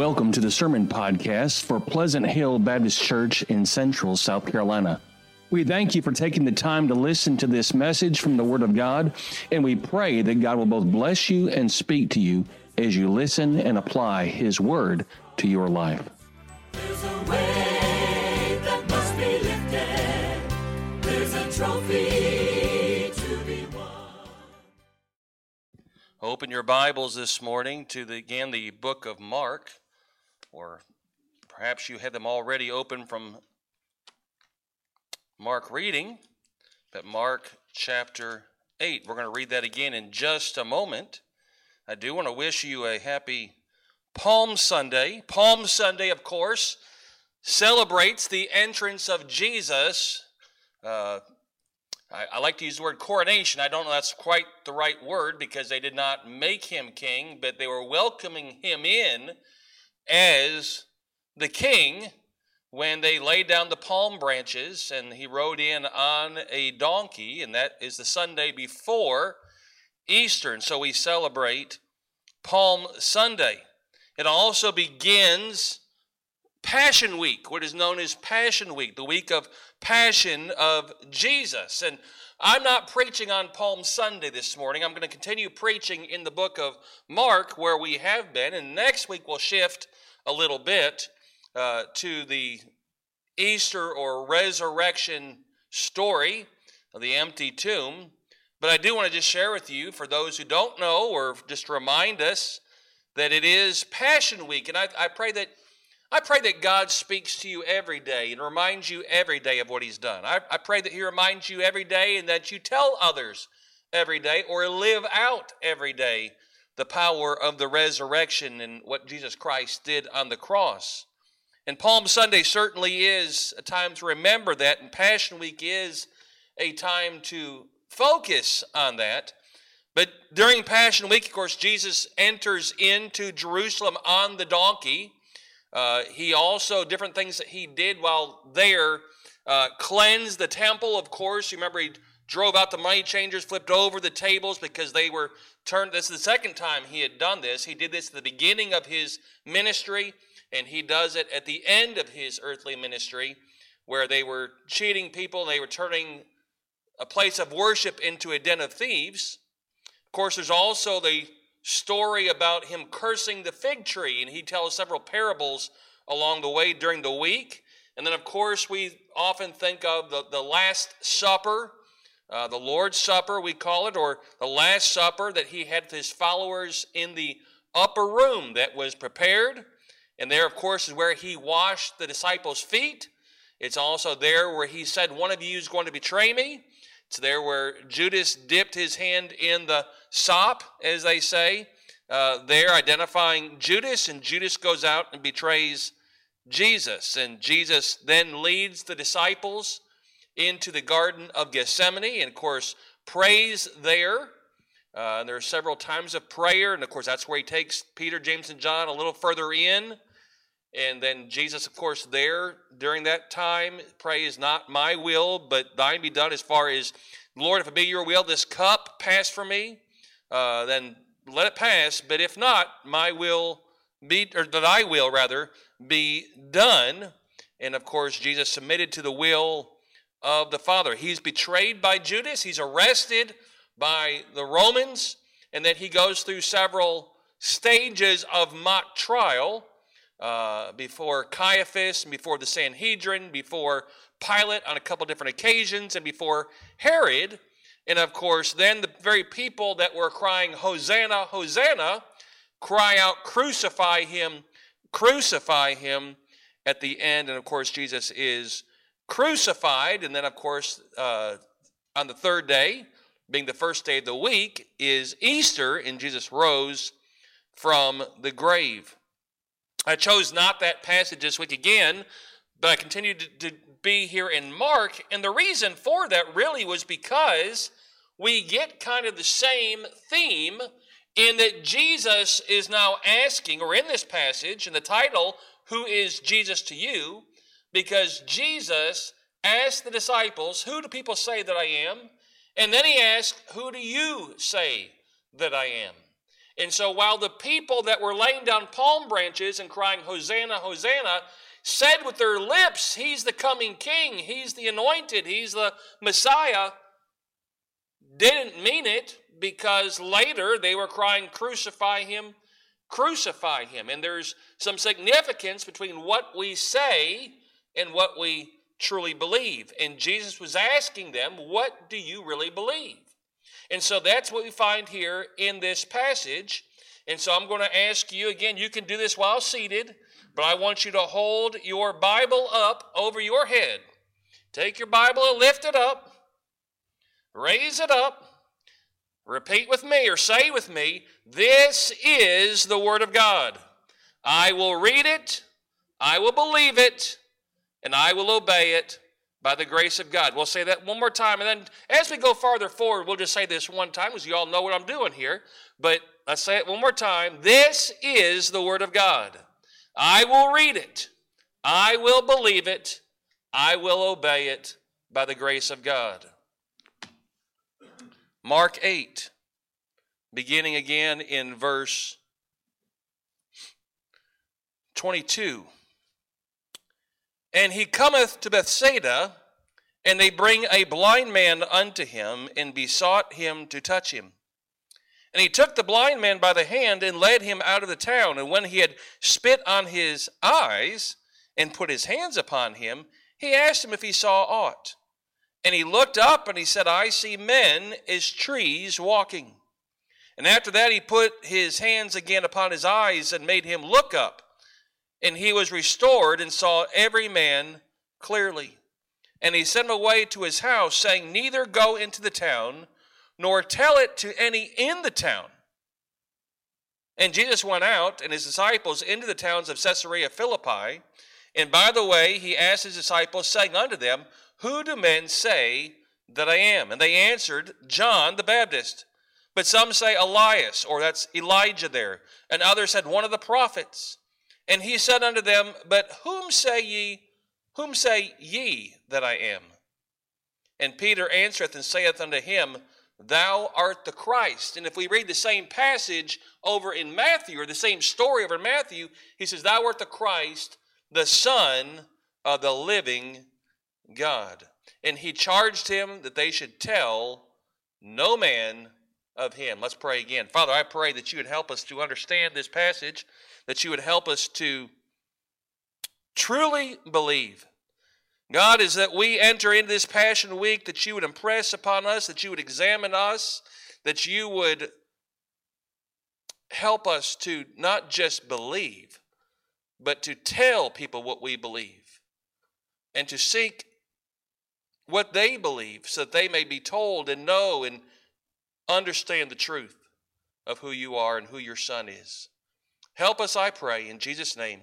Welcome to the Sermon Podcast for Pleasant Hill Baptist Church in Central South Carolina. We thank you for taking the time to listen to this message from the Word of God, and we pray that God will both bless you and speak to you as you listen and apply His Word to your life. There's a weight that must be lifted. There's a trophy to be won. Open your Bibles this morning to the, again the book of Mark, or perhaps you had them already open from Mark reading, but Mark chapter 8. We're going to read that again in just a moment. I do want to wish you a happy Palm Sunday. Palm Sunday, of course, celebrates the entrance of Jesus. Uh, I, I like to use the word coronation. I don't know that's quite the right word because they did not make him king, but they were welcoming him in as the king when they laid down the palm branches and he rode in on a donkey, and that is the Sunday before Easter. And so we celebrate Palm Sunday. It also begins Passion Week, what is known as Passion Week, the week of Passion of Jesus. And I'm not preaching on Palm Sunday this morning. I'm going to continue preaching in the book of Mark, where we have been. And next week we'll shift a little bit uh, to the Easter or resurrection story of the empty tomb. But I do want to just share with you, for those who don't know, or just remind us that it is Passion Week. And I, I pray that I pray that God speaks to you every day and reminds you every day of what He's done. I, I pray that He reminds you every day and that you tell others every day or live out every day the power of the resurrection and what Jesus Christ did on the cross. And Palm Sunday certainly is a time to remember that, and Passion Week is a time to focus on that. But during Passion Week, of course, Jesus enters into Jerusalem on the donkey. Uh, he also, different things that he did while there, uh, cleansed the temple, of course. You remember he drove out the money changers, flipped over the tables because they were turned. This is the second time he had done this. He did this at the beginning of his ministry, and he does it at the end of his earthly ministry, where they were cheating people they were turning a place of worship into a den of thieves. Of course, there's also the story about him cursing the fig tree, and he tells several parables along the way during the week. And then, of course, we often think of the, the Last Supper, uh, the Lord's Supper, we call it, or the Last Supper that he had with his followers in the upper room that was prepared. And there, of course, is where he washed the disciples' feet. It's also there where he said, One of you is going to betray me. It's there where Judas dipped his hand in the sop, as they say, uh, there identifying Judas, and Judas goes out and betrays Jesus. And Jesus then leads the disciples into the Garden of Gethsemane, and of course, prays there. Uh, and there are several times of prayer, and of course, that's where he takes Peter, James, and John a little further in. And then Jesus, of course, there during that time prays, Not my will, but thine be done, as far as, Lord, if it be your will, this cup pass from me, uh, then let it pass. But if not, my will be, or I will rather, be done. And of course, Jesus submitted to the will of the Father. He's betrayed by Judas, he's arrested by the Romans, and then he goes through several stages of mock trial uh, before Caiaphas, and before the Sanhedrin, before Pilate on a couple different occasions, and before Herod. And of course, then the very people that were crying, Hosanna, Hosanna, cry out, Crucify him, crucify him at the end. And of course, Jesus is crucified. And then, of course, uh, on the third day, being the first day of the week, is Easter, and Jesus rose from the grave. I chose not that passage this week again, but I continued to, to be here in Mark. And the reason for that really was because we get kind of the same theme in that Jesus is now asking, or in this passage, in the title, Who is Jesus to you? Because Jesus asked the disciples, Who do people say that I am? And then he asked, Who do you say that I am? And so while the people that were laying down palm branches and crying, Hosanna, Hosanna, said with their lips, He's the coming king, He's the anointed, He's the Messiah, didn't mean it because later they were crying, Crucify Him, crucify Him. And there's some significance between what we say and what we truly believe. And Jesus was asking them, What do you really believe? And so that's what we find here in this passage. And so I'm going to ask you again, you can do this while seated, but I want you to hold your Bible up over your head. Take your Bible and lift it up, raise it up, repeat with me or say with me, This is the Word of God. I will read it, I will believe it, and I will obey it by the grace of God. We'll say that one more time, and then as we go farther forward, we'll just say this one time because you all know what I'm doing here. But let's say it one more time. This is the Word of God. I will read it, I will believe it, I will obey it by the grace of God. Mark 8, beginning again in verse 22. And he cometh to Bethsaida, and they bring a blind man unto him, and besought him to touch him. And he took the blind man by the hand and led him out of the town. And when he had spit on his eyes and put his hands upon him, he asked him if he saw aught. And he looked up and he said, I see men as trees walking. And after that, he put his hands again upon his eyes and made him look up. And he was restored and saw every man clearly. And he sent him away to his house, saying, Neither go into the town, nor tell it to any in the town. And Jesus went out and his disciples into the towns of Caesarea Philippi. And by the way, he asked his disciples, saying unto them, Who do men say that I am? And they answered, John the Baptist. But some say Elias, or that's Elijah there. And others said, One of the prophets. And he said unto them, But whom say ye, whom say ye that I am? And Peter answereth and saith unto him, Thou art the Christ. And if we read the same passage over in Matthew, or the same story over in Matthew, he says, Thou art the Christ, the Son of the living God. And he charged him that they should tell no man of him. Let's pray again. Father, I pray that you would help us to understand this passage that you would help us to truly believe. God, is that we enter into this Passion Week, that you would impress upon us, that you would examine us, that you would help us to not just believe, but to tell people what we believe and to seek what they believe so that they may be told and know and understand the truth of who you are and who your son is. Help us, I pray, in Jesus' name.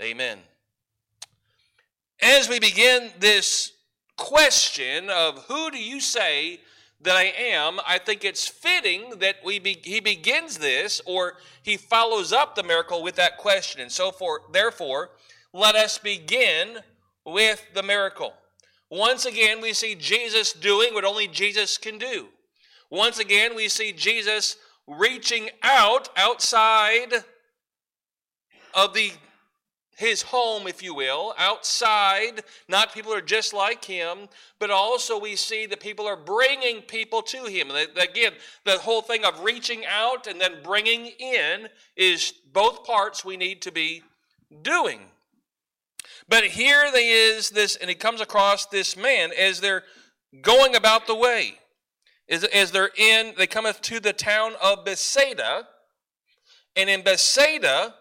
Amen. As we begin this question of who do you say that I am, I think it's fitting that we be, he begins this or he follows up the miracle with that question. And so for therefore, let us begin with the miracle. Once again, we see Jesus doing what only Jesus can do. Once again, we see Jesus reaching out outside of the his home, if you will, outside, not people are just like him, but also we see that people are bringing people to him. Again, the whole thing of reaching out and then bringing in is both parts we need to be doing. But here there is this, and he comes across this man as they're going about the way. As, as they're in, they cometh to the town of Bethsaida, and in Bethsaida,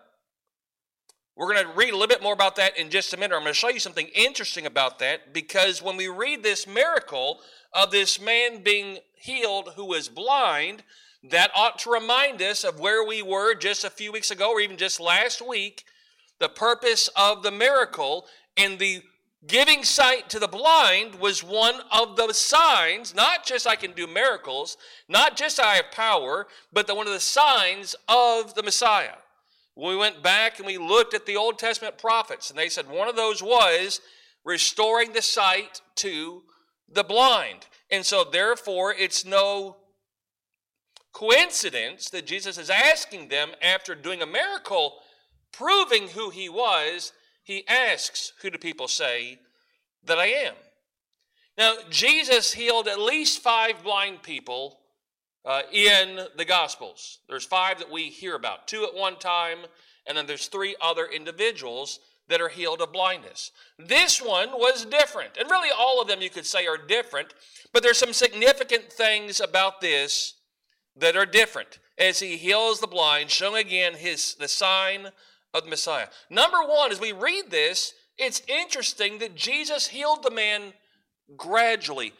we're going to read a little bit more about that in just a minute. I'm going to show you something interesting about that because when we read this miracle of this man being healed who was blind, that ought to remind us of where we were just a few weeks ago or even just last week. The purpose of the miracle and the giving sight to the blind was one of the signs, not just I can do miracles, not just I have power, but the, one of the signs of the Messiah. We went back and we looked at the Old Testament prophets, and they said one of those was restoring the sight to the blind. And so, therefore, it's no coincidence that Jesus is asking them after doing a miracle, proving who he was, he asks, Who do people say that I am? Now, Jesus healed at least five blind people uh, in the Gospels. There's five that we hear about, two at one time, and then there's three other individuals that are healed of blindness. This one was different. And really, all of them you could say are different, but there's some significant things about this that are different as he heals the blind, showing again his the sign of the Messiah. Number one, as we read this, it's interesting that Jesus healed the man gradually.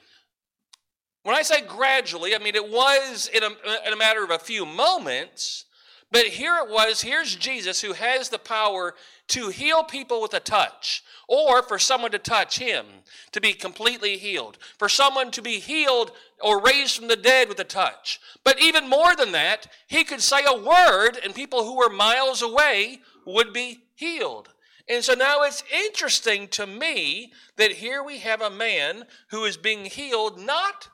When I say gradually, I mean it was in a, in a matter of a few moments, but here it was, here's Jesus who has the power to heal people with a touch, or for someone to touch him, to be completely healed, for someone to be healed or raised from the dead with a touch. But even more than that, he could say a word and people who were miles away would be healed. And so now it's interesting to me that here we have a man who is being healed not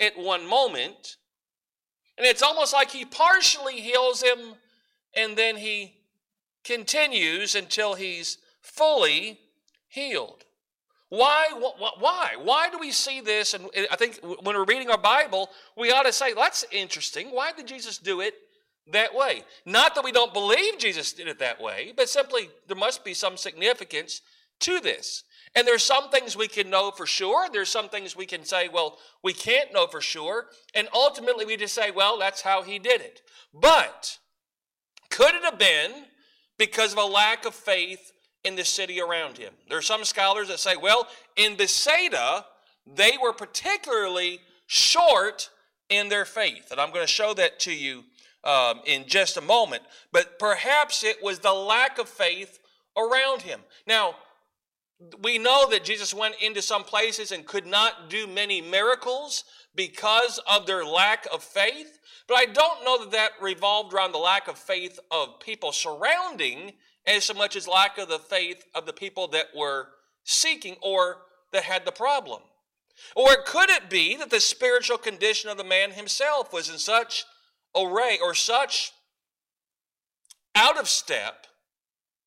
at one moment, and it's almost like he partially heals him and then he continues until he's fully healed. Why? Why? Why do we see this? And I think when we're reading our Bible, we ought to say, that's interesting. Why did Jesus do it that way? Not that we don't believe Jesus did it that way, but simply there must be some significance to this. And there's some things we can know for sure. There's some things we can say, well, we can't know for sure. And ultimately we just say, well, that's how he did it. But could it have been because of a lack of faith in the city around him? There are some scholars that say, well, in Bethsaida, they were particularly short in their faith. And I'm going to show that to you um, in just a moment. But perhaps it was the lack of faith around him. Now, we know that Jesus went into some places and could not do many miracles because of their lack of faith. But I don't know that that revolved around the lack of faith of people surrounding as so much as lack of the faith of the people that were seeking or that had the problem. Or could it be that the spiritual condition of the man himself was in such array or such out of step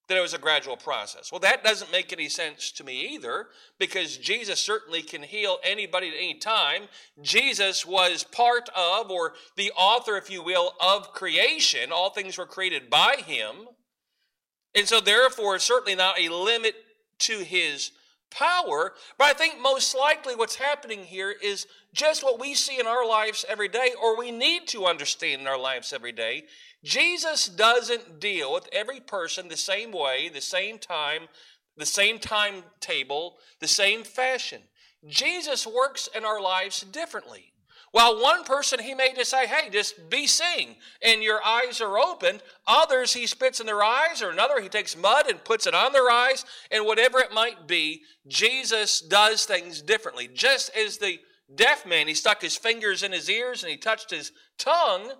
that it was a gradual process. Well, that doesn't make any sense to me either, because Jesus certainly can heal anybody at any time. Jesus was part of, or the author, if you will, of creation. All things were created by him. And so, therefore, certainly not a limit to his power. But I think most likely what's happening here is just what we see in our lives every day, or we need to understand in our lives every day, Jesus doesn't deal with every person the same way, the same time, the same timetable, the same fashion. Jesus works in our lives differently. While one person he may just say, hey, just be seeing, and your eyes are open. Others he spits in their eyes, or another he takes mud and puts it on their eyes, and whatever it might be, Jesus does things differently. Just as the deaf man, he stuck his fingers in his ears and he touched his tongue,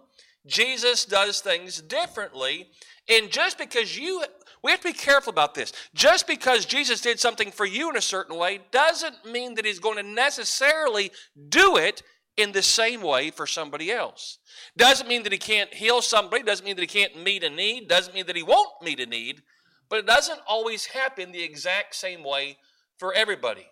Jesus does things differently. And just because you, we have to be careful about this. Just because Jesus did something for you in a certain way doesn't mean that he's going to necessarily do it in the same way for somebody else. Doesn't mean that he can't heal somebody, doesn't mean that he can't meet a need, doesn't mean that he won't meet a need, but it doesn't always happen the exact same way for everybody.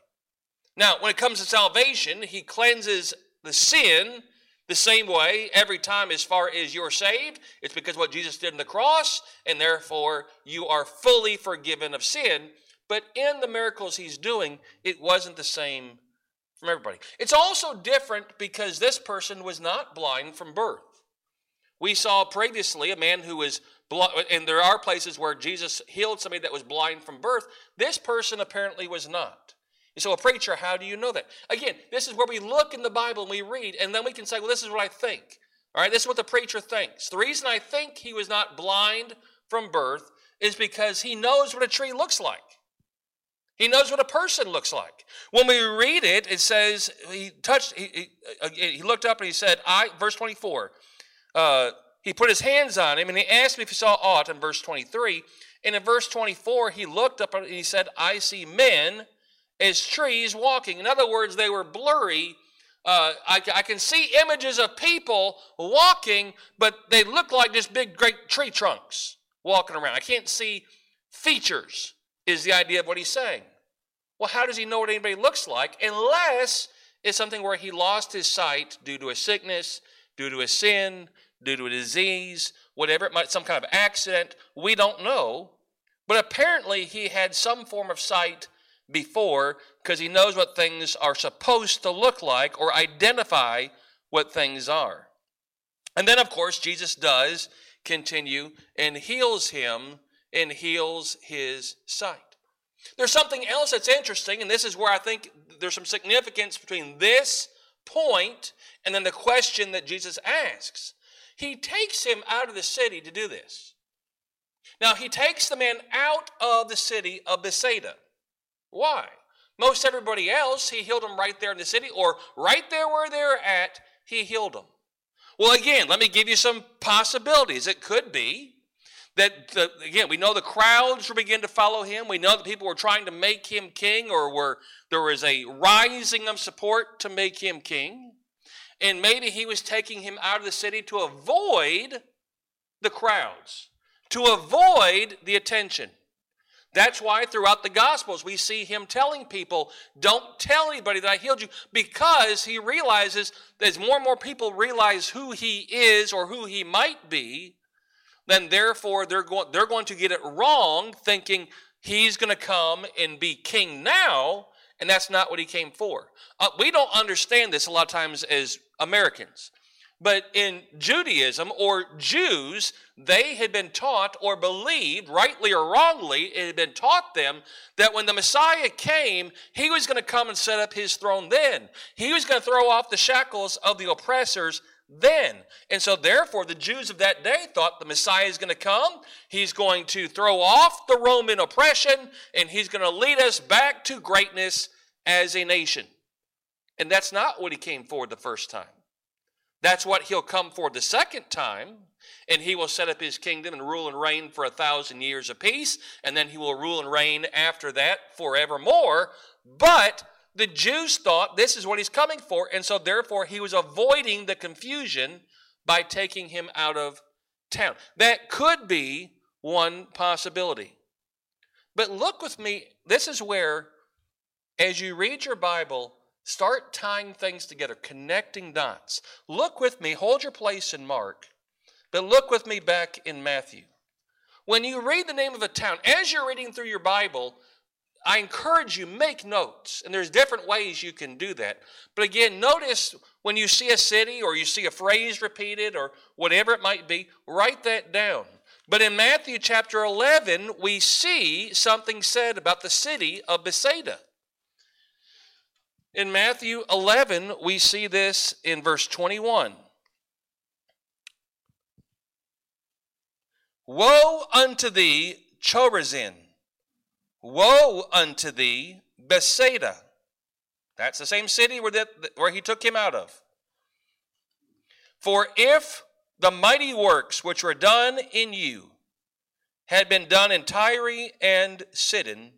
Now, when it comes to salvation, he cleanses the sin the same way, every time as far as you're saved, it's because what Jesus did on the cross, and therefore you are fully forgiven of sin. But in the miracles he's doing, it wasn't the same from everybody. It's also different because this person was not blind from birth. We saw previously a man who was blind, and there are places where Jesus healed somebody that was blind from birth. This person apparently was not. You say, well, preacher, how do you know that? Again, this is where we look in the Bible and we read, and then we can say, well, this is what I think. All right, this is what the preacher thinks. The reason I think he was not blind from birth is because he knows what a tree looks like. He knows what a person looks like. When we read it, it says he touched. He, he, he looked up and he said, "I." Verse twenty-four. Uh, he put his hands on him and he asked me if he saw aught. In verse twenty-three, and in verse twenty-four, he looked up and he said, "I see men as trees walking. In other words, they were blurry uh, I, I can see images of people walking, but they look like just big, great tree trunks walking around. I can't see features, is the idea of what he's saying. Well, how does he know what anybody looks like unless it's something where he lost his sight due to a sickness, due to a sin, due to a disease, whatever it might, some kind of accident? We don't know. But apparently, he had some form of sight before because he knows what things are supposed to look like or identify what things are. And then, of course, Jesus does continue and heals him and heals his sight. There's something else that's interesting, and this is where I think there's some significance between this point and then the question that Jesus asks. He takes him out of the city to do this. Now, he takes the man out of the city of Bethsaida. Why? Most everybody else, he healed them right there in the city, or right there where they're at, he healed them. Well, again, let me give you some possibilities. It could be that, the, again, we know the crowds were beginning to follow him. We know that people were trying to make him king, or were, there was a rising of support to make him king. And maybe he was taking him out of the city to avoid the crowds, to avoid the attention. That's why throughout the Gospels we see him telling people, don't tell anybody that I healed you, because he realizes that as more and more people realize who he is or who he might be, then therefore they're going, they're going to get it wrong, thinking he's going to come and be king now, and that's not what he came for. Uh, we don't understand this a lot of times as Americans. But in Judaism or Jews, they had been taught or believed, rightly or wrongly, it had been taught them that when the Messiah came, he was going to come and set up his throne then. He was going to throw off the shackles of the oppressors then. And so, therefore, the Jews of that day thought the Messiah is going to come. He's going to throw off the Roman oppression and he's going to lead us back to greatness as a nation. And that's not what he came for the first time. That's what he'll come for the second time, and he will set up his kingdom and rule and reign for a thousand years apiece, and then he will rule and reign after that forevermore. But the Jews thought this is what he's coming for, and so therefore he was avoiding the confusion by taking him out of town. That could be one possibility. But look with me, this is where, as you read your Bible, Start tying things together, connecting dots. Look with me, hold your place in Mark, but look with me back in Matthew. When you read the name of a town, as you're reading through your Bible, I encourage you make notes, and there's different ways you can do that. But again, notice when you see a city or you see a phrase repeated or whatever it might be, write that down. But in Matthew chapter 11, we see something said about the city of Bethsaida. In Matthew 11, we see this in verse 21. Woe unto thee, Chorazin! Woe unto thee, Bethsaida! That's the same city where, that, where he took him out of. For if the mighty works which were done in you had been done in Tyre and Sidon,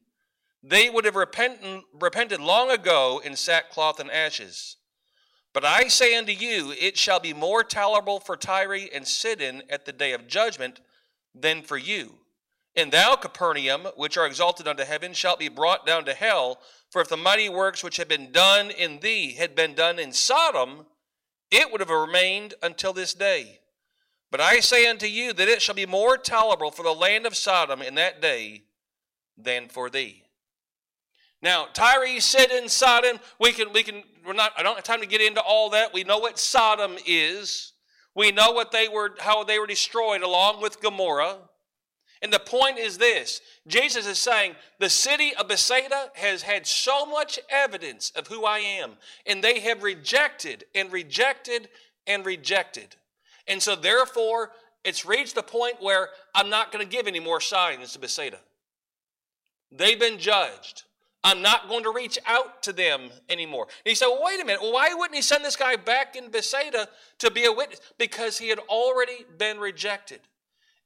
they would have repented, repented long ago in sackcloth and ashes. But I say unto you, it shall be more tolerable for Tyre and Sidon at the day of judgment than for you. And thou, Capernaum, which are exalted unto heaven, shalt be brought down to hell. For if the mighty works which had been done in thee had been done in Sodom, it would have remained until this day. But I say unto you that it shall be more tolerable for the land of Sodom in that day than for thee. Now, Tyre, in Sodom, we can, we can, we're not, I don't have time to get into all that. We know what Sodom is. We know what they were, how they were destroyed along with Gomorrah. And the point is this Jesus is saying, the city of Bethsaida has had so much evidence of who I am, and they have rejected and rejected and rejected. And so, therefore, it's reached the point where I'm not going to give any more signs to Bethsaida. They've been judged. I'm not going to reach out to them anymore. And he said, well, wait a minute. Why wouldn't he send this guy back in Bethsaida to be a witness? Because he had already been rejected.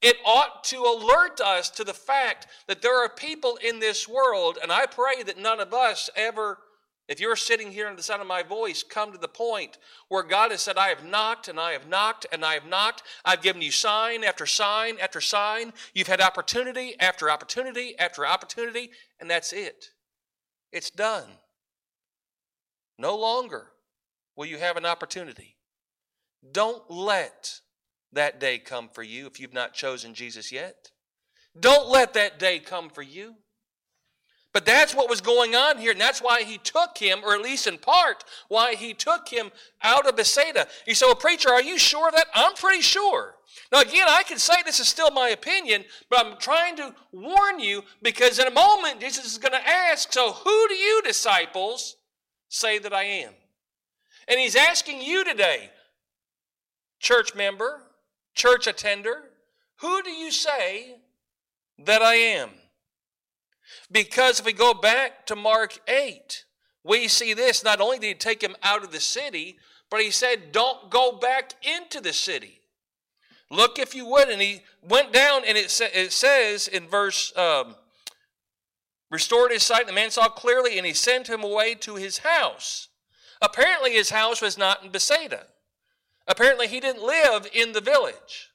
It ought to alert us to the fact that there are people in this world, and I pray that none of us ever If you're sitting here in the sound of my voice, come to the point where God has said, I have knocked and I have knocked and I have knocked. I've given you sign after sign after sign. You've had opportunity after opportunity after opportunity, and that's it. It's done. No longer will you have an opportunity. Don't let that day come for you if you've not chosen Jesus yet. Don't let that day come for you. But that's what was going on here, and that's why he took him, or at least in part, why he took him out of Bethsaida. You say, Well, preacher, are you sure of that? I'm pretty sure. Now, again, I can say this is still my opinion, but I'm trying to warn you because in a moment, Jesus is going to ask, So who do you, disciples, say that I am? And he's asking you today, church member, church attender, who do you say that I am? Because if we go back to Mark 8, we see this. Not only did he take him out of the city, but he said, Don't go back into the city. Look if you would. And he went down, and it, sa- it says in verse, um, restored his sight, and the man saw clearly, and he sent him away to his house. Apparently, his house was not in Bethsaida. Apparently, he didn't live in the village.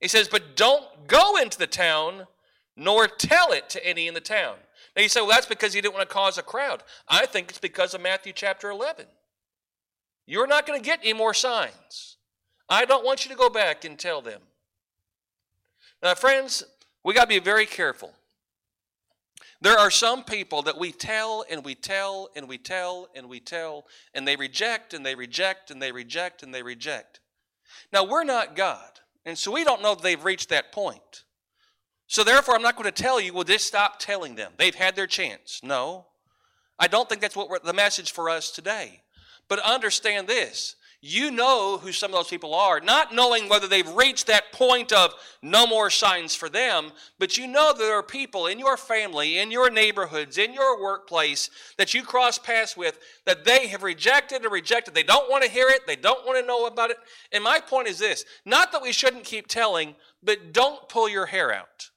He says, But don't go into the town nor tell it to any in the town. Now you say, well, that's because he didn't want to cause a crowd. I think it's because of Matthew chapter 11. You're not going to get any more signs. I don't want you to go back and tell them. Now, friends, we got to be very careful. There are some people that we tell and we tell and we tell and we tell, and they reject and they reject and they reject and they reject. Now, we're not God, and so we don't know they've reached that point. So therefore, I'm not going to tell you, well, just stop telling them. They've had their chance. No. I don't think that's what the message for us today. But understand this. You know who some of those people are, not knowing whether they've reached that point of no more signs for them, but you know there are people in your family, in your neighborhoods, in your workplace that you cross paths with that they have rejected or rejected. They don't want to hear it, they don't want to know about it. And my point is this not that we shouldn't keep telling, but don't pull your hair out.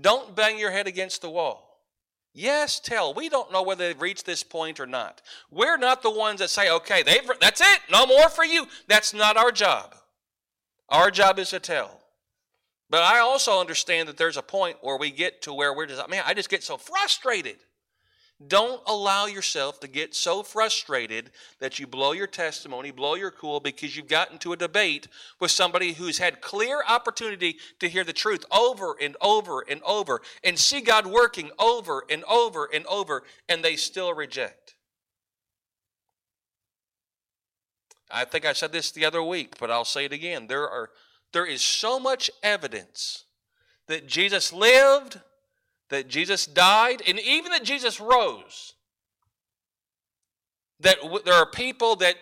Don't bang your head against the wall. Yes, tell. We don't know whether they've reached this point or not. We're not the ones that say, okay, they've, that's it, no more for you. That's not our job. Our job is to tell. But I also understand that there's a point where we get to where we're just, man, I just get so frustrated. Don't allow yourself to get so frustrated that you blow your testimony, blow your cool because you've gotten to a debate with somebody who's had clear opportunity to hear the truth over and over and over and see God working over and over and over, and they still reject. I think I said this the other week, but I'll say it again. There are there is so much evidence that Jesus lived that Jesus died, and even that Jesus rose, that w- there are people that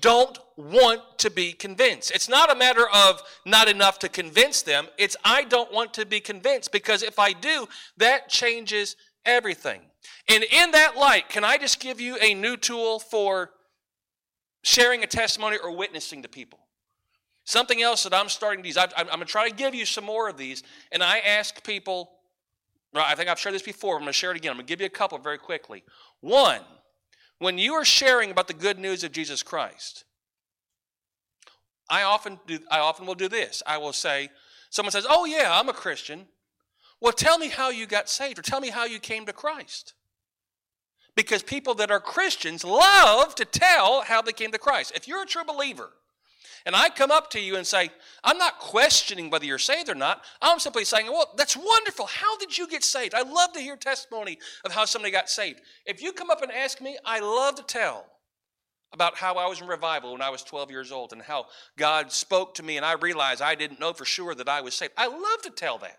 don't want to be convinced. It's not a matter of not enough to convince them, it's I don't want to be convinced because if I do, that changes everything. And in that light, can I just give you a new tool for sharing a testimony or witnessing to people? Something else that I'm starting to use, I, am going to try to give you some more of these, and I ask people, I think I've shared this before, I'm going to share it again. I'm going to give you a couple very quickly. One, when you are sharing about the good news of Jesus Christ, I often, do, I often will do this. I will say, someone says, Oh, yeah, I'm a Christian. Well, tell me how you got saved, or tell me how you came to Christ. Because people that are Christians love to tell how they came to Christ. If you're a true believer, and I come up to you and say, I'm not questioning whether you're saved or not. I'm simply saying, well, that's wonderful. How did you get saved? I love to hear testimony of how somebody got saved. If you come up and ask me, I love to tell about how I was in revival when I was 12 years old and how God spoke to me and I realized I didn't know for sure that I was saved. I love to tell that.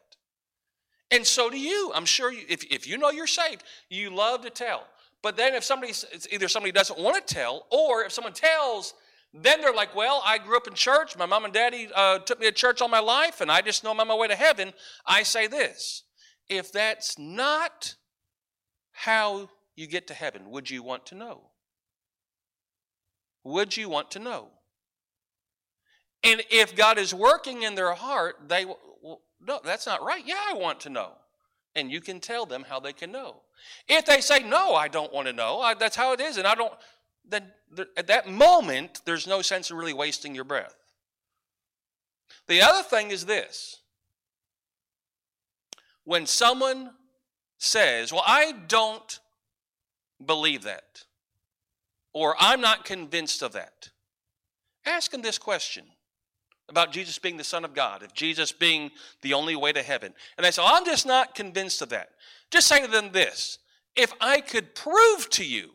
And so do you. I'm sure you, if, if you know you're saved, you love to tell. But then if somebody, it's either somebody doesn't want to tell, or if someone tells then they're like, well, I grew up in church. My mom and daddy uh, took me to church all my life, and I just know I'm on my way to heaven. I say this if that's not how you get to heaven, would you want to know? Would you want to know? And if God is working in their heart, they no, that's not right. Yeah, I want to know. And you can tell them how they can know. If they say, No, I don't want to know, I, that's how it is, and I don't, then at that moment, there's no sense in really wasting your breath. The other thing is this when someone says, Well, I don't believe that, or I'm not convinced of that, ask them this question about Jesus being the Son of God, if Jesus being the only way to heaven. And they say, I'm just not convinced of that. Just say to them this if I could prove to you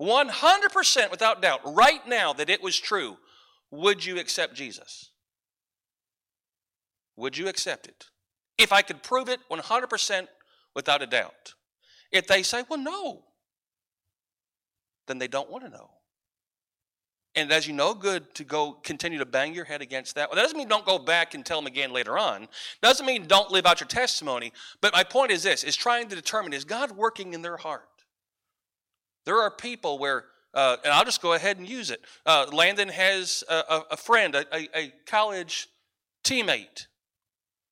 100% without doubt right now that it was true, would you accept Jesus? Would you accept it? If I could prove it 100% without a doubt. If they say, well, no, then they don't want to know. And as you know, good to go continue to bang your head against that. Well, that doesn't mean don't go back and tell them again later on. Doesn't mean don't live out your testimony. But my point is this: is trying to determine is God working in their heart. There are people where, uh, and I'll just go ahead and use it. Uh, Landon has a, a, friend, a, a college teammate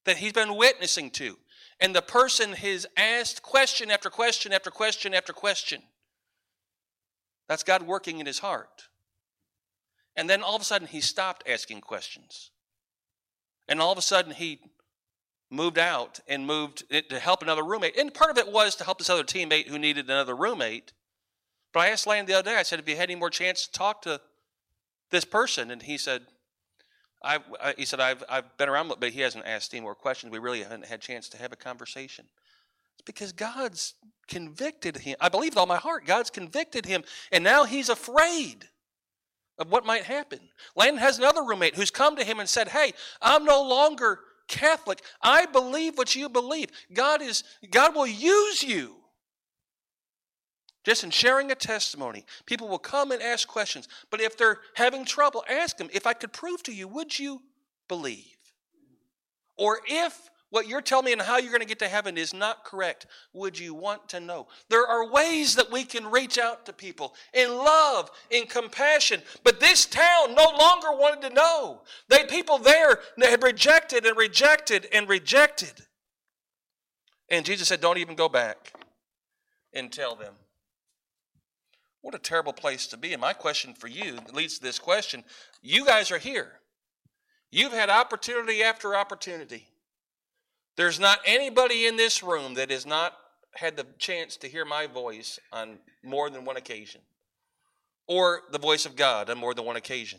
that he's been witnessing to, and the person has asked question after question after question after question. That's God working in his heart. And then all of a sudden, he stopped asking questions. And all of a sudden, he moved out and moved to help another roommate. And part of it was to help this other teammate who needed another roommate. But I asked Lane the other day, I said, Have you had any more chance to talk to this person? And he said, I, I, he said, I've, I've been around, but he hasn't asked any more questions. We really haven't had a chance to have a conversation. It's because God's convicted him. I believe with all my heart. God's convicted him, and now he's afraid of what might happen. Landon has another roommate who's come to him and said, Hey, I'm no longer Catholic. I believe what you believe. God is God will use you. Just in sharing a testimony, people will come and ask questions. But if they're having trouble, ask them, if I could prove to you, would you believe? Or if what you're telling me and how you're going to get to heaven is not correct, would you want to know? There are ways that we can reach out to people in love, in compassion, but this town no longer wanted to know. They people there had rejected and rejected and rejected. And Jesus said, Don't even go back and tell them. What a terrible place to be. And my question for you leads to this question. You guys are here. You've had opportunity after opportunity there's not anybody in this room that has not had the chance to hear my voice on more than one occasion, or the voice of God on more than one occasion,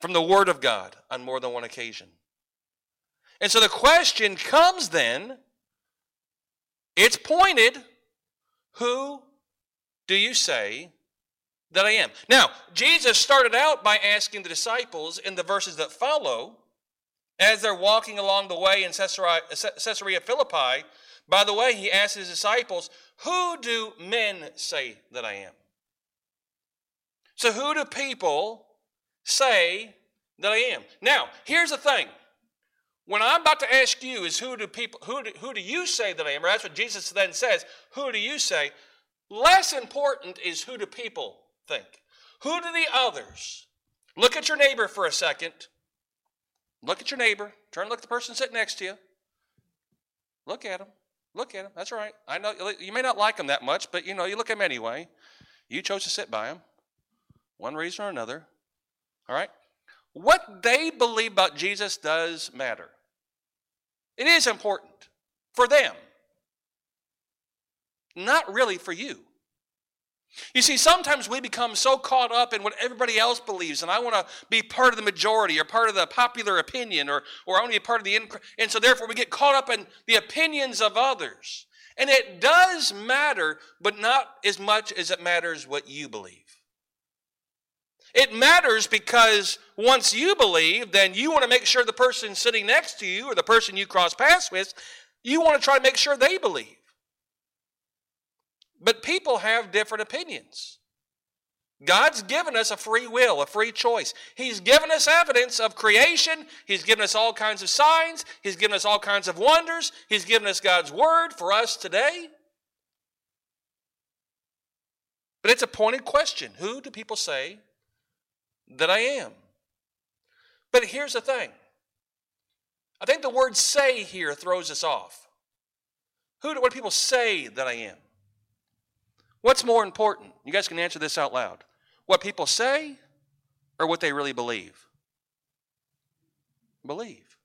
from the Word of God on more than one occasion. And so the question comes then, it's pointed, who do you say that I am? Now, Jesus started out by asking the disciples in the verses that follow as they're walking along the way in Caesarea, Philippi, by the way, he asked his disciples, Who do men say that I am? So, who do people say that I am? Now, here's the thing. When I'm about to ask you is who do people who do, who do you say that I am? Or that's what Jesus then says. Who do you say? Less important is who do people think? Who do the others? Look at your neighbor for a second. Look at your neighbor. Turn and look at the person sitting next to you. Look at him. Look at him. That's right. I know you may not like him that much, but you know, you look at him anyway. You chose to sit by him, one reason or another. All right? What they believe about Jesus does matter. It is important for them, not really for you. You see, sometimes we become so caught up in what everybody else believes, and I want to be part of the majority or part of the popular opinion, or, or I want to be part of the. Inc- and so, therefore, we get caught up in the opinions of others. And it does matter, but not as much as it matters what you believe. It matters because once you believe, then you want to make sure the person sitting next to you or the person you cross paths with, you want to try to make sure they believe. But people have different opinions. God's given us a free will, a free choice. He's given us evidence of creation. He's given us all kinds of signs. He's given us all kinds of wonders. He's given us God's word for us today. But it's a pointed question Who do people say that I am? But here's the thing I think the word say here throws us off. Who do, what do people say that I am? What's more important? You guys can answer this out loud. What people say or what they really believe? Believe.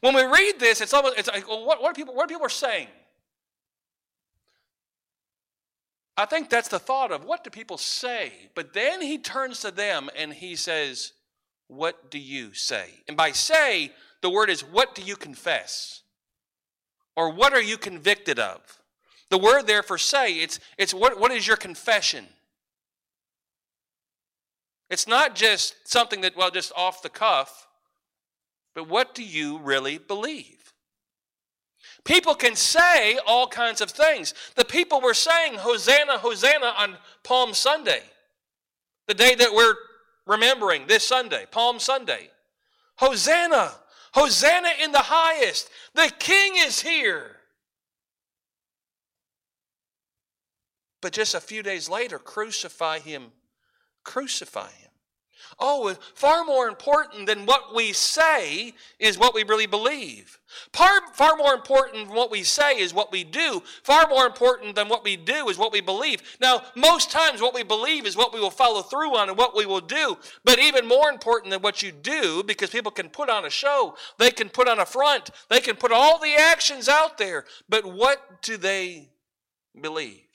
When we read this, it's almost it's like, well, what, what, are people, what are people saying? I think that's the thought of what do people say? But then he turns to them and he says, What do you say? And by say, the word is, What do you confess? Or what are you convicted of? The word there for say, it's, it's what, what is your confession? It's not just something that, well, just off the cuff, but what do you really believe? People can say all kinds of things. The people were saying, Hosanna, Hosanna on Palm Sunday, the day that we're remembering this Sunday, Palm Sunday. Hosanna, Hosanna in the highest. The King is here. But just a few days later, crucify him, crucify him. Oh, far more important than what we say is what we really believe. Far, far more important than what we say is what we do. Far more important than what we do is what we believe. Now, most times what we believe is what we will follow through on and what we will do. But even more important than what you do, because people can put on a show, they can put on a front, they can put all the actions out there. But what do they believe?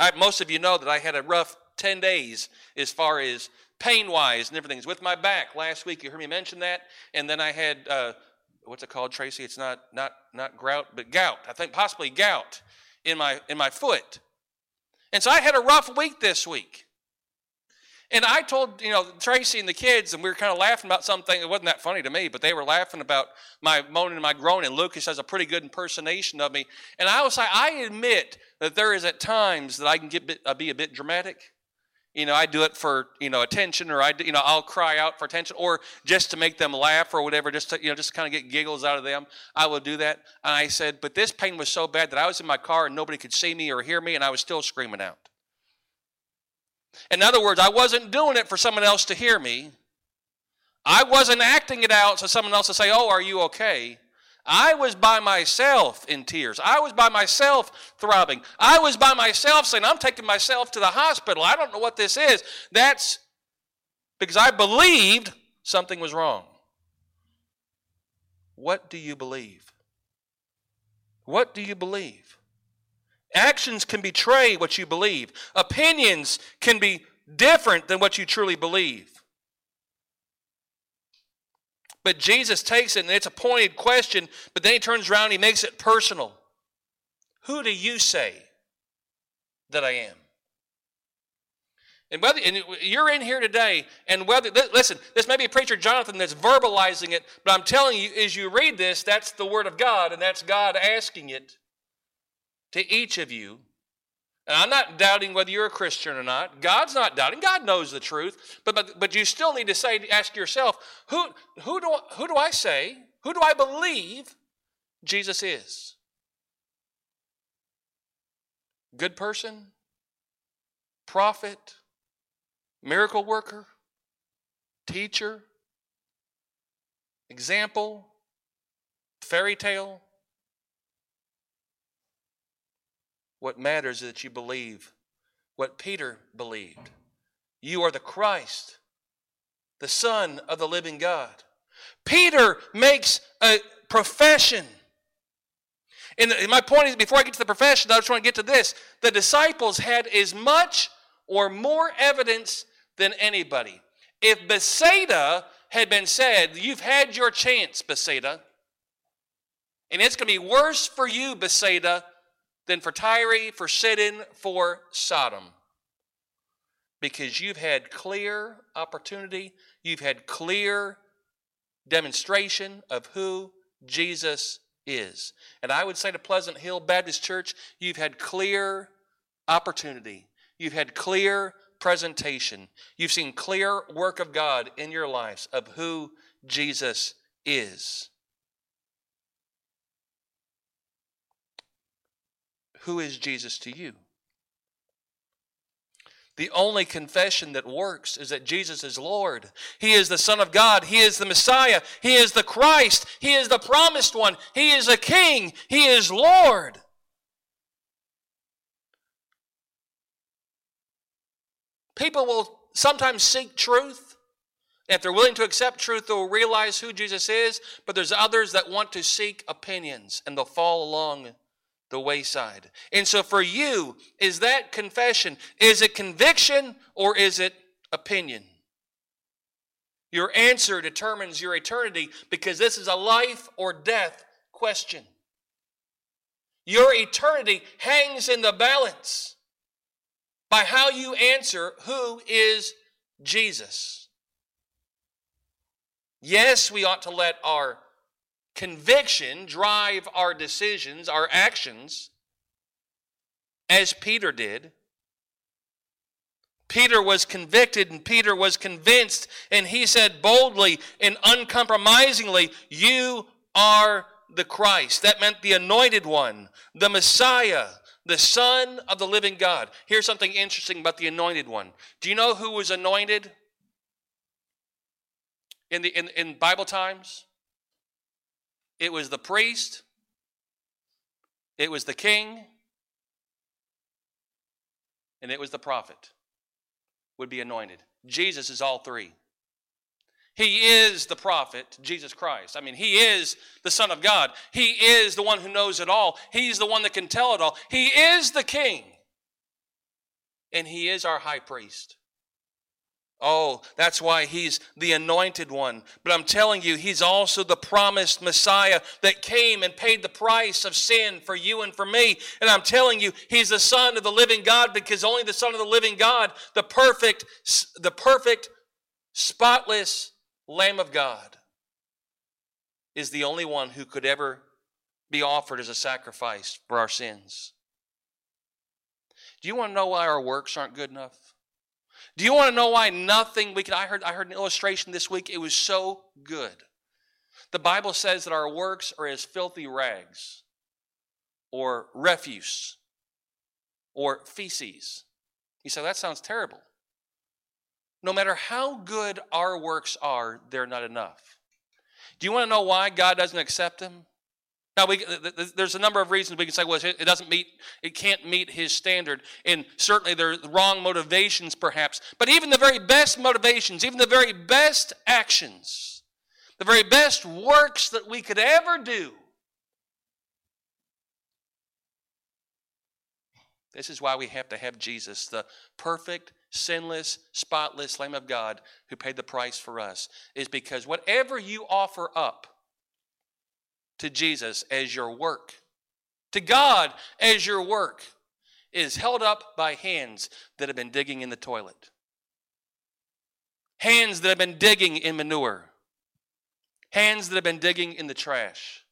I, most of you know that I had a rough 10 days as far as pain wise and everything. It's with my back. Last week you heard me mention that. And then I had, uh, what's it called, Tracy? It's not, not, not grout, but gout. I think possibly gout in my, in my foot. And so I had a rough week this week. And I told, you know, Tracy and the kids, and we were kind of laughing about something. It wasn't that funny to me, but they were laughing about my moaning and my groaning. Lucas has a pretty good impersonation of me. And I was like, I admit that there is at times that I can get uh, be a bit dramatic. You know, I do it for, you know, attention or I, you know, I'll cry out for attention or just to make them laugh or whatever, just to, you know, just kind of get giggles out of them. I will do that. And I said, but this pain was so bad that I was in my car and nobody could see me or hear me and I was still screaming out. In other words, I wasn't doing it for someone else to hear me. I wasn't acting it out so someone else to say, oh, are you okay? I was by myself in tears. I was by myself throbbing. I was by myself saying, I'm taking myself to the hospital. I don't know what this is. That's because I believed something was wrong. What do you believe? What do you believe? Actions can betray what you believe, opinions can be different than what you truly believe. But Jesus takes it and it's a pointed question, but then he turns around and he makes it personal. Who do you say that I am? And whether and you're in here today, and whether listen, this may be preacher Jonathan that's verbalizing it, but I'm telling you, as you read this, that's the word of God, and that's God asking it to each of you and I'm not doubting whether you're a Christian or not. God's not doubting. God knows the truth. But, but, but you still need to say, ask yourself, who, who, do, who do I say, who do I believe Jesus is? Good person? Prophet? Miracle worker? Teacher? Example? Fairy tale? What matters is that you believe what Peter believed. You are the Christ, the Son of the living God. Peter makes a profession. And my point is, before I get to the profession, I just want to get to this. The disciples had as much or more evidence than anybody. If Bethsaida had been said, You've had your chance, Bethsaida, and it's going to be worse for you, Bethsaida, than for Tyre, for Sidon, for Sodom. Because you've had clear opportunity, you've had clear demonstration of who Jesus is. And I would say to Pleasant Hill Baptist Church, you've had clear opportunity, you've had clear presentation, you've seen clear work of God in your lives of who Jesus is. Who is Jesus to you? The only confession that works is that Jesus is Lord. He is the Son of God. He is the Messiah. He is the Christ. He is the promised one. He is a King. He is Lord. People will sometimes seek truth. If they're willing to accept truth, they'll realize who Jesus is. But there's others that want to seek opinions and they'll fall along the wayside. And so for you, is that confession? Is it conviction or is it opinion? Your answer determines your eternity because this is a life or death question. Your eternity hangs in the balance by how you answer who is Jesus. Yes, we ought to let our conviction drive our decisions, our actions, as Peter did. Peter was convicted and Peter was convinced, and he said boldly and uncompromisingly, You are the Christ. That meant the anointed one, the Messiah, the Son of the living God. Here's something interesting about the anointed one. Do you know who was anointed in, the, in, in Bible times? It was the priest, it was the king, and it was the prophet would be anointed. Jesus is all three. He is the prophet, Jesus Christ. I mean, He is the Son of God. He is the one who knows it all. He's the one that can tell it all. He is the King. And He is our high priest. Oh, that's why he's the anointed one. But I'm telling you, he's also the promised Messiah that came and paid the price of sin for you and for me. And I'm telling you, he's the son of the living God because only the son of the living God, the perfect the perfect spotless lamb of God is the only one who could ever be offered as a sacrifice for our sins. Do you want to know why our works aren't good enough? Do you want to know why nothing we could? I heard, I heard an illustration this week. It was so good. The Bible says that our works are as filthy rags or refuse or feces. You say, that sounds terrible. No matter how good our works are, they're not enough. Do you want to know why God doesn't accept them? Now, we, there's a number of reasons we can say, well, it doesn't meet, it can't meet his standard. And certainly there are wrong motivations, perhaps. But even the very best motivations, even the very best actions, the very best works that we could ever do, this is why we have to have Jesus, the perfect, sinless, spotless Lamb of God who paid the price for us, is because whatever you offer up, to Jesus as your work, to God as your work, is held up by hands that have been digging in the toilet, hands that have been digging in manure, hands that have been digging in the trash.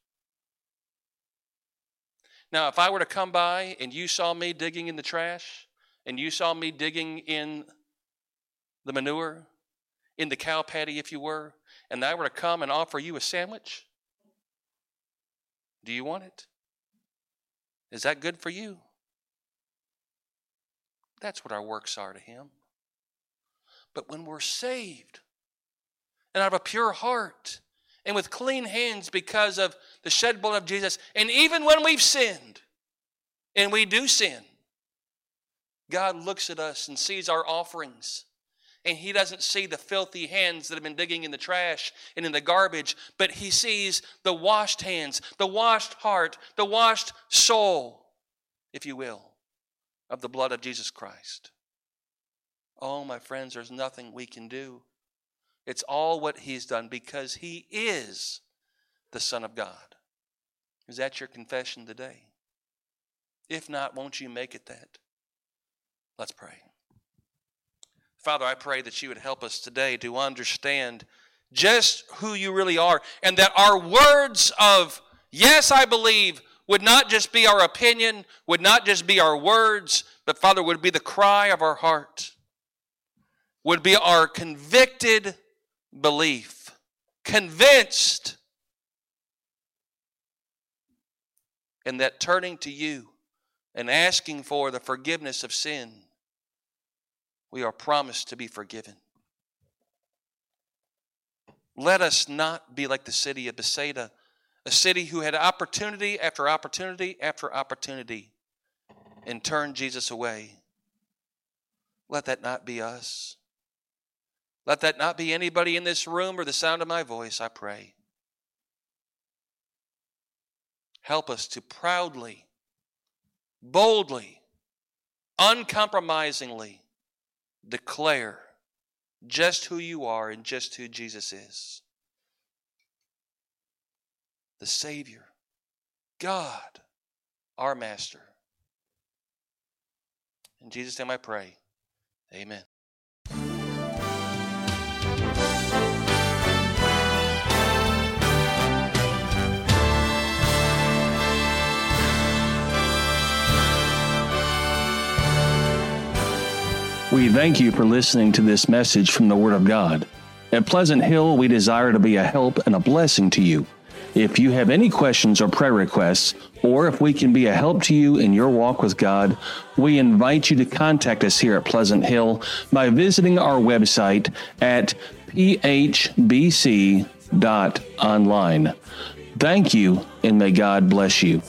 Now, if I were to come by and you saw me digging in the trash, and you saw me digging in the manure, in the cow patty, if you were, and I were to come and offer you a sandwich, do you want it? Is that good for you? That's what our works are to Him. But when we're saved and out of a pure heart and with clean hands because of the shed blood of Jesus, and even when we've sinned, and we do sin, God looks at us and sees our offerings and he doesn't see the filthy hands that have been digging in the trash and in the garbage, but he sees the washed hands, the washed heart, the washed soul, if you will, of the blood of Jesus Christ. Oh, my friends, there's nothing we can do. It's all what he's done because he is the Son of God. Is that your confession today? If not, won't you make it that? Let's pray. Father, I pray that you would help us today to understand just who you really are and that our words of, yes, I believe, would not just be our opinion, would not just be our words, but Father, would be the cry of our heart, would be our convicted belief, convinced, and that turning to you and asking for the forgiveness of sin we are promised to be forgiven. Let us not be like the city of Bethsaida, a city who had opportunity after opportunity after opportunity and turned Jesus away. Let that not be us. Let that not be anybody in this room or the sound of my voice, I pray. Help us to proudly, boldly, uncompromisingly declare just who you are and just who Jesus is the Savior, God, our Master. In Jesus' name I pray. Amen. We thank you for listening to this message from the Word of God. At Pleasant Hill, we desire to be a help and a blessing to you. If you have any questions or prayer requests, or if we can be a help to you in your walk with God, we invite you to contact us here at Pleasant Hill by visiting our website at phbc.online. Thank you, and may God bless you.